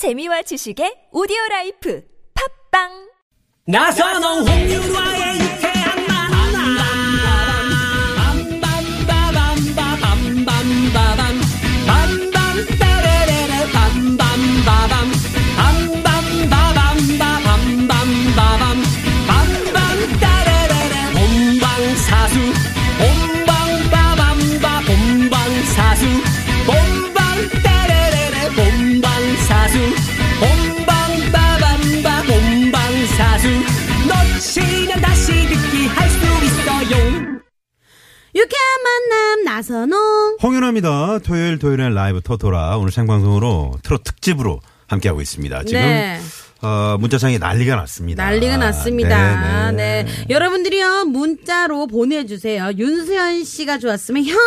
재미와 지식의 오디오 라이프 팝빵! 나선홍 홍윤화의 유쾌한 만남 빰빰빠밤빠밤빰빰빠밤 빰빰따레레레 빰빰빠밤 빰빰빠밤빠밤빰빰빠밤 빰빰따레레레 본방사수 나선홍 홍윤화입니다. 토요일 토요일엔 라이브 토토라 오늘 생방송으로 트롯 특집으로 함께하고 있습니다. 지금 네. 어, 문자창이 난리가 났습니다. 난리가 났습니다. 네, 네, 네. 여러분들이요 문자로 보내주세요. 윤수현 씨가 좋았으면 현,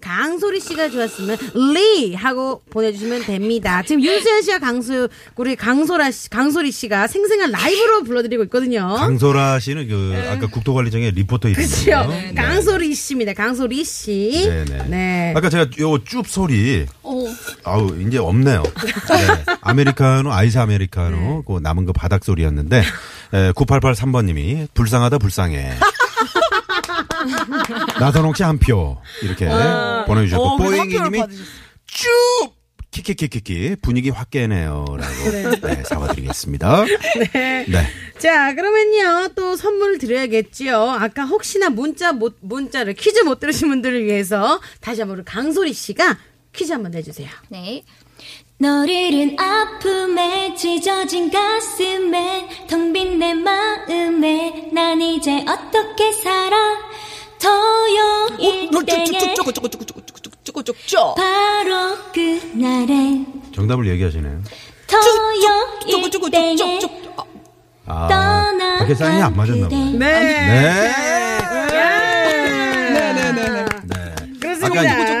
강소리 씨가 좋았으면 리 하고 보내주시면 됩니다. 지금 윤수현 씨와 강수 우리 강소라 씨, 강소리 씨가 생생한 라이브로 불러드리고 있거든요. 강소라 씨는 그 아까 국토관리청의 리포터 그렇죠. 이름이에요. 강소리 씨입니다. 강소리 씨. 네네. 네. 아까 제가 요 쭉 소리 아우 이제 없네요. 네. 아메리카노 아이스 아메리카노 그 남은 거 바닥 소리였는데 9883번님이 불쌍하다 불쌍해. 나선홍 씨한 표 이렇게 보내주셨고 어, 뽀잉이님이 쭉 키키키키키 분위기 확 깨네요라고 네, 사과드리겠습니다. 네. 자, 그러면요, 또 선물을 드려야겠지요. 아까 혹시나 문자 못, 문자를 퀴즈 못 들으신 분들을 위해서 다시 한번 우리 강소리 씨가 퀴즈 한번 내주세요. 네. 널 잃은 아픔에 찢어진 가슴에 텅 빈 내 마음에 난 이제 어떻게 살아 토요일 땡에 바로 그날엔 정답을 얘기하시네요. 토요일 땡에 아, 떠나간 밖에 사인이 안 맞았나 봐요. 그대. 네. 네 네 네. 네. 그렇습니다.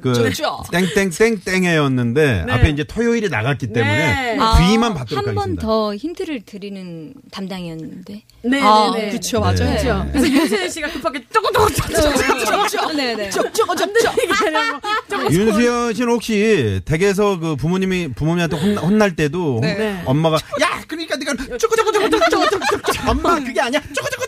그 땡땡땡땡해였는데 앞에 이제 토요일이 나갔기 때문에 네. 귀만 받도록 한번 하겠습니다. 더 힌트를 드리는 담당이었는데. 네네네. 아, 그쵸, 맞아요. 네. 그렇죠. 그래서 윤수현 씨가 급하게 쪼고쪼고쪼고쪼고 네네. 윤수연 씨는 혹시 댁에서 그 부모님이 부모님한테 혼, 혼날 때도 네. 엄마가 야 그러니까 네가 쪼고쪼고쪼고쪼고쪼고 엄마 그게 아니야 쪼고쪼고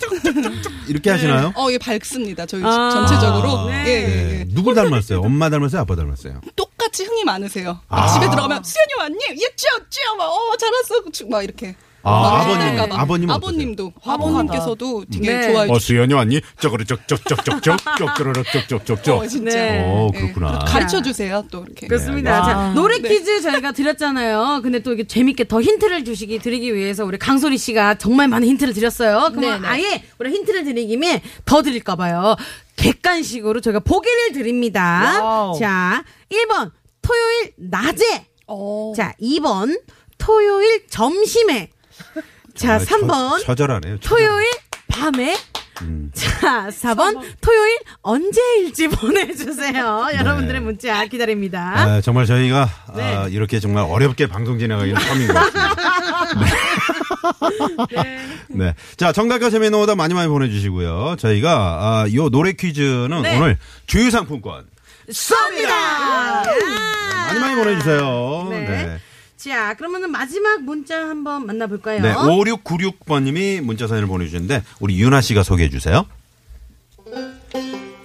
이렇게 하시나요? 어, 예, 밝습니다. 저희 집 아, 전체적으로. 네. 예, 예, 네. 예. 누굴 닮았어요? 엄마 닮았어요? 아빠 닮았어요? 똑같이 흥이 많으세요. 아. 집에 들어가면 수현이 왔니? 예, 쭈, 쭈, 막, 어, 잘했어. 막 이렇게. 아, 막 아버님. 아버님 아버님도, 아버님께서도 되게 네. 좋아해 어 주시고. 수연이 왔니? 쪼그르 쪽쪽쪽쪽쪽 쪽쪼르륵 쪽쪽쪽쪽 어, 진짜. 네. 오 예. 그렇구나. 가르쳐 주세요, 또 이렇게. 그렇습니다. 네, 자, 노래 퀴즈 저희가 드렸잖아요. 근데 또 이게 재밌게 더 힌트를 주시기 드리기 위해서 우리 강소리 씨가 정말 많은 힌트를 드렸어요. 그러면 네네. 아예 우리 힌트를 김에 더 드릴까 봐요. 객관식으로 저희가 보기를 드립니다. 자, 1번 토요일 낮에. 어. 자, 2번 토요일 점심에. 자, 아, 3번 처, 처절하네요. 처절. 토요일 밤에. 음. 자, 4번 토요일 언제일지 보내주세요. 여러분들의 문자 기다립니다. 아, 정말 저희가 네. 아, 이렇게 정말 어렵게 방송 진행하기는 처음인 것 같습니다. 네. 네. 자, 정답과 재미있는 오답 많이 많이 보내주시고요. 저희가, 아, 요 노래 퀴즈는 네. 오늘 주유상품권 쏩니다! 많이 많이 보내주세요. 네. 네. 자, 그러면은 마지막 문자 한번 만나볼까요? 네. 5696번님이 문자 사연을 보내주셨는데, 우리 윤아 씨가 소개해 주세요.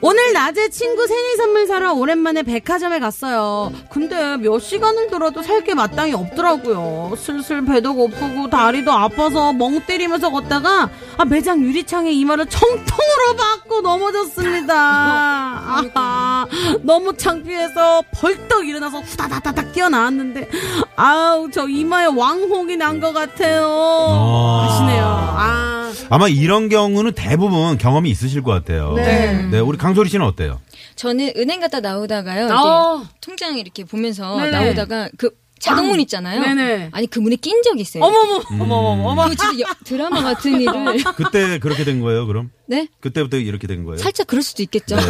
오늘 낮에 친구 생일 선물 사러 오랜만에 백화점에 갔어요. 근데 몇 시간을 돌아도 살 게 마땅히 없더라고요. 슬슬 배도 고프고 다리도 아파서 멍 때리면서 걷다가 아, 매장 유리창에 이마를 청통으로 맞고 넘어졌습니다. 아하, 너무 창피해서 벌떡 일어나서 후다다다닥 뛰어나왔는데 아우 저 이마에 왕홍이 난 것 같아요. 아. 하시네요. 아, 아마 이런 경우는 대부분 경험이 있으실 것 같아요. 네. 네, 우리 강소리 씨는 어때요? 저는 은행 갔다 나오다가요. 어. 이렇게 통장 이렇게 보면서 네네. 나오다가 그 자동문 있잖아요. 네네. 아니 그 문에 낀 적이 있어요. 어머머, 어머머머, 어머. 그 진짜 여- 드라마 같은 일을 그때 그렇게 된 거예요, 그럼? 네 그때부터 이렇게 된 거예요? 살짝 그럴 수도 있겠죠. 네.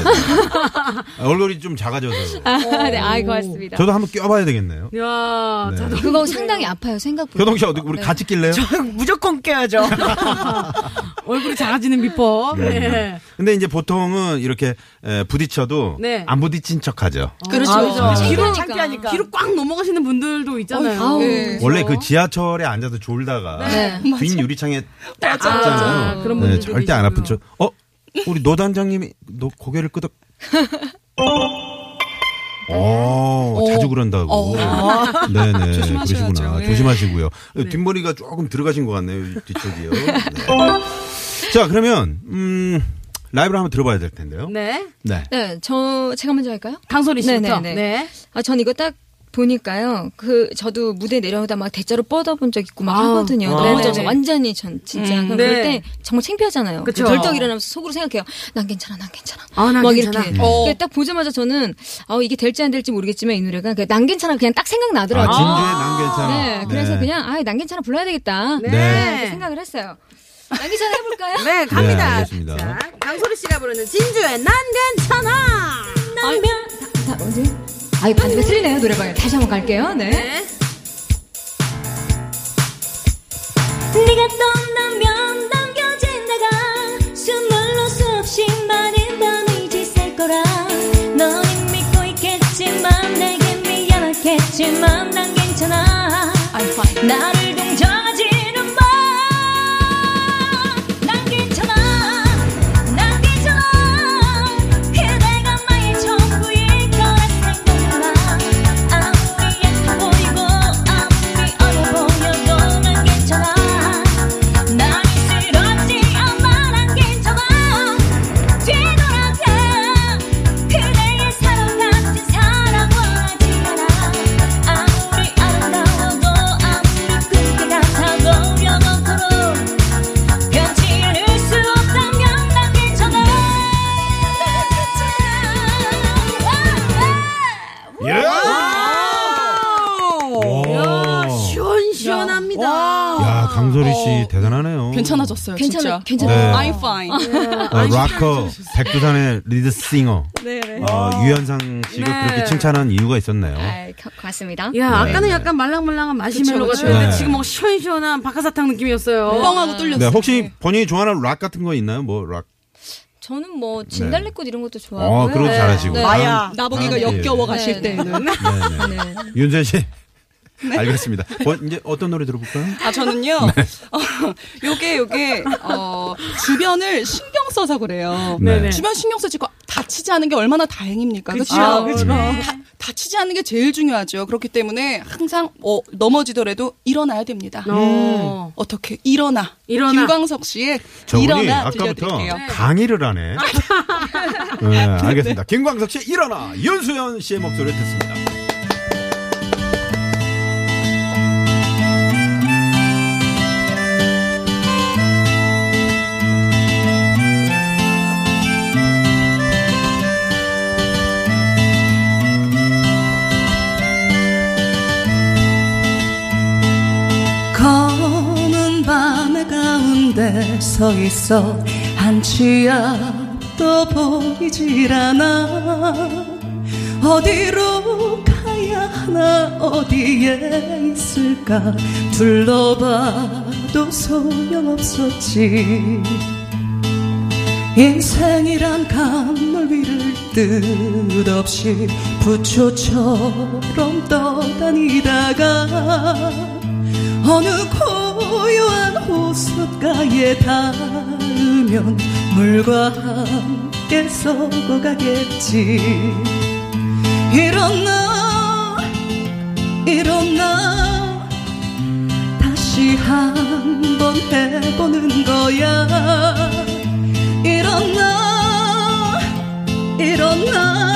아, 얼굴이 좀 작아져서. 아, 네, 아 고맙습니다. 저도 한번 껴봐야 되겠네요. 야, 네. 자동. 그거 상당히 아파요 생각보다. 효동 씨 어디 우리 네. 같이 낄래요? 무조건 깨야죠. 얼굴이 작아지는 비법. 네. 근데 이제 보통은 이렇게 에, 부딪혀도 네. 안 부딪힌 척하죠. 그렇죠. 아, 그죠. 뒤로 창피하니까. 창피하니까. 뒤로 꽉 넘어가시는 분들도 있잖아요. 아우. 네. 원래 그 지하철에 앉아서 졸다가 네. 뒷 유리창에 딱 맞아. 잡잖아요. 그런 네, 분들도 절대 안 아픈. 척. 어? 우리 노 단장님이 너 고개를 끄덕. 어, 자주 그런다고. 어. 네네. 조심하셔야죠. 그러시구나. 예. 조심하시고요. 뒷머리가 조금 들어가신 것 같네요. 뒤쪽이요. 네. 자, 그러면, 음, 라이브를 한번 들어봐야 될 텐데요. 네. 네. 네, 저 제가 먼저 할까요? 강소리 씨부터. 네네네. 네. 아, 전 이거 딱 보니까요. 그 저도 무대 내려오다 막 대자로 뻗어본 적 있고 막 아, 하거든요. 아. 넘어져서 네네네. 완전히 전 진짜 음, 그럼 네. 그럴 때 정말 창피하잖아요. 그쵸. 덜떡 일어나면서 속으로 생각해요. 난 괜찮아, 난 괜찮아. 아, 난 막 괜찮아. 이렇게. 어. 딱 보자마자 저는 어, 이게 될지 안 될지 모르겠지만 이 노래가 그난 괜찮아 그냥 딱 아, 생각 나더라고요. 진주의 난 괜찮아. 네, 그래서 그냥 아, 난 괜찮아 불러야 되겠다. 네. 이렇게 생각을 했어요. 난 괜찮아 해볼까요? 네, 갑니다. 네, 알겠습니다. 자, 강소리 씨가 부르는 진주의 난 괜찮아. 아, 다, 다, 어디? 아, 이 반주가 틀리네요, 노래방에. 다시 한번 갈게요. 네. 네. 네가 떠나면 남겨진 내가 숨물로 수없이 많은 밤을 지샐 거라 너는 믿고 있겠지만 내게 미안하겠지만 난 괜찮아 나를 시원시원합니다. 야, 강소리 씨 대단하네요. 괜찮아졌어요, 괜찮아, 진짜. 괜찮아. 네. I'm fine. 어, 락커 백두산의 리드 싱어 어, 유현상 씨가 네. 그렇게 칭찬한 이유가 있었네요. 아, 가- 고맙습니다. 야, 아까는 네. 약간 말랑말랑한 마시멜로가 그쵸. 였는데 네. 지금 뭐 시원시원한 박하사탕 느낌이었어요. 뻥하고 뚫렸어요. 네, 혹시 본인이 좋아하는 락 같은 거 있나요? 뭐 락? 저는 뭐 진달래꽃 이런 것도 어, 좋아하고요. 그런 거 잘하시고. 네. 마야, 나보기가 다음 기회에. 역겨워 가실 네, 네. 때는. 네, 네. 네. 윤선 씨. 알겠습니다. 어, 이제 어떤 노래 들어볼까요? 아, 저는요, 어, 요게, 요게, 어, 주변을 신경 써서 그래요. 네. 주변 신경 쓰지 고 다치지 않은 게 얼마나 다행입니까? 그쵸, 그렇죠? 다, 다치지 않는 게 제일 중요하죠. 그렇기 때문에 항상 어, 넘어지더라도 일어나야 됩니다. 어. 어떻게 일어나. 일어나. 김광석 씨의 일어나 아까부터 들려드릴게요. 강의를 하네. 네, 알겠습니다. 김광석 씨 일어나 윤수연 씨의 목소리를 듣습니다. 서 있어. 한 치 앞도 보이질 않아. 어디로 가야 하나 어디에 있을까? 둘러봐도 소용없었지. 인생이란 강물 위를 뜻없이 부초처럼 떠다니다가 어느 고요한 호숫가에 닿으면 물과 함께 썩어가겠지. 일어나 일어나. 다시 한번 해보는 거야. 일어나 일어나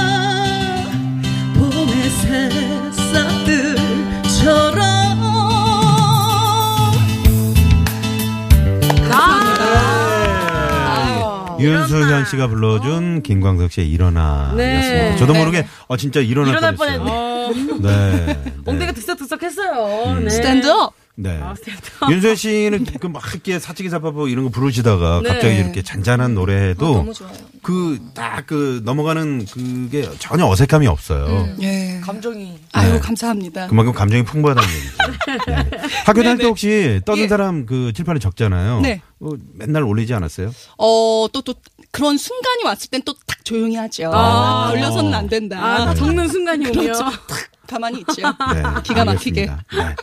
아. 윤수현 씨가 불러준 김광석 씨의 일어나였습니다. 네. 저도 모르게 어 진짜 일어날, 일어날 뻔했어요. 뻔했네. 네. 네. 엉덩이가 들썩들썩했어요. 음. 네. 스탠드업 네. 아, 스탠드. 윤수현 씨는 그막 이렇게 사치기 사파보 이런 거 부르시다가 네. 갑자기 이렇게 잔잔한 노래도 너무 좋아요. 그딱그 넘어가는 그게 전혀 어색함이 없어요. 예 감정이. 아유 네. 감사합니다 그만큼 감정이 풍부하다는 얘기죠. 네. 학교 다닐 때 혹시 떠는 예. 사람 그 칠판에 적잖아요. 네. 어, 맨날 올리지 않았어요? 어, 또, 또, 그런 순간이 왔을 땐또탁 조용히 하죠. 아. 걸려서는 안 된다. 아, 다 적는 순간이 오면. 그렇죠. 탁 가만히 있죠. 네, 기가 막히게. 네.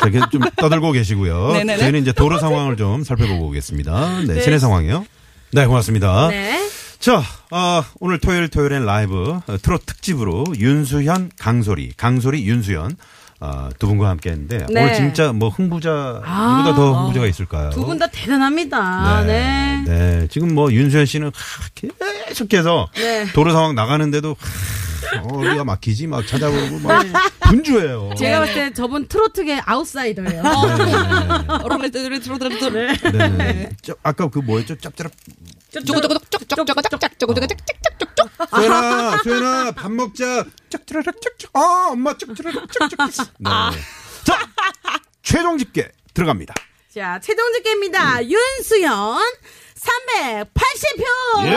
자, 이렇게 좀 떠들고 계시고요. 네네네. 저희는 이제 도로 상황을 좀 살펴보고 오겠습니다. 네, 네. 시내 상황이요. 네, 고맙습니다. 네. 자, 어, 오늘 토요일 토요일엔 라이브 어, 트롯 특집으로 윤수현, 강소리, 강소리, 윤수현 어, 두 분과 함께 했는데 네. 오늘 진짜 뭐 흥부자 아. 누구보다 더 흥부자가 있을까요? 두 분 다 대단합니다. 네. 네. 지금 뭐 윤수현 씨는 하, 계속해서 네. 도로 상황 나가는데도 하, 어디가 막히지 막 찾아보고 막 분주해요. 제가 봤을 때 저분 트로트계 아웃사이더예요. 네. 네. 네. 저, 아까 그 뭐였죠? 짭짤 쪼고쪼고짝짝쪽 쪽 수연아, 수연아, 밥 먹자. 짝트라락 짝짝. 아, 엄마 짝트라락 짝짝. 네. 자, 최종 집계 들어갑니다. 자, 최종 집계입니다. 윤수연 380표. 예!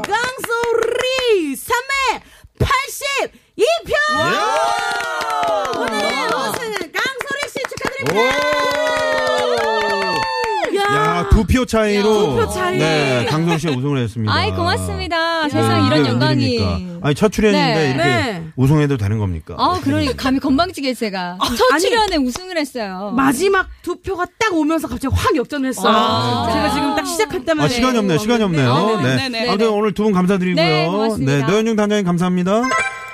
강소리 382표. 오늘 우승은 강소리 씨 축하드립니다. 야, 두표 차이로. 두 표 차이. 네, 강성 씨가 우승을 했습니다. 아이 고맙습니다. 네, 세상 이런 영광이. 아니, 첫 출연인데 네. 이렇게 네. 우승해도 되는 겁니까? 아, 그러니까 감히 건방지게 제가 첫 아니, 출연에 우승을 했어요. 마지막 두 표가 딱 오면서 갑자기 확 역전을 했어요. 아, 제가 지금 딱 시작할 때만 아, 시간이 없네요. 시간이 없네요. 네, 네. 네, 네, 아무튼 오늘 두 분 감사드리고요. 네, 고맙습니다. 네, 노현중 단장님 감사합니다.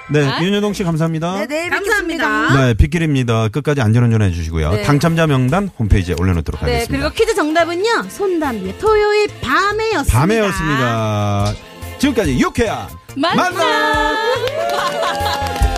네, 아? 윤여동 씨 감사합니다. 네, 내일 감사합니다. 네, 빗길입니다. 끝까지 안전운전 해주시고요. 네. 당첨자 명단 홈페이지에 올려놓도록 네, 하겠습니다. 그리고 퀴즈 정답은요. 손담비의 토요일 밤에였습니다. 밤에였습니다. 지금까지 유쾌한 만남! 만남!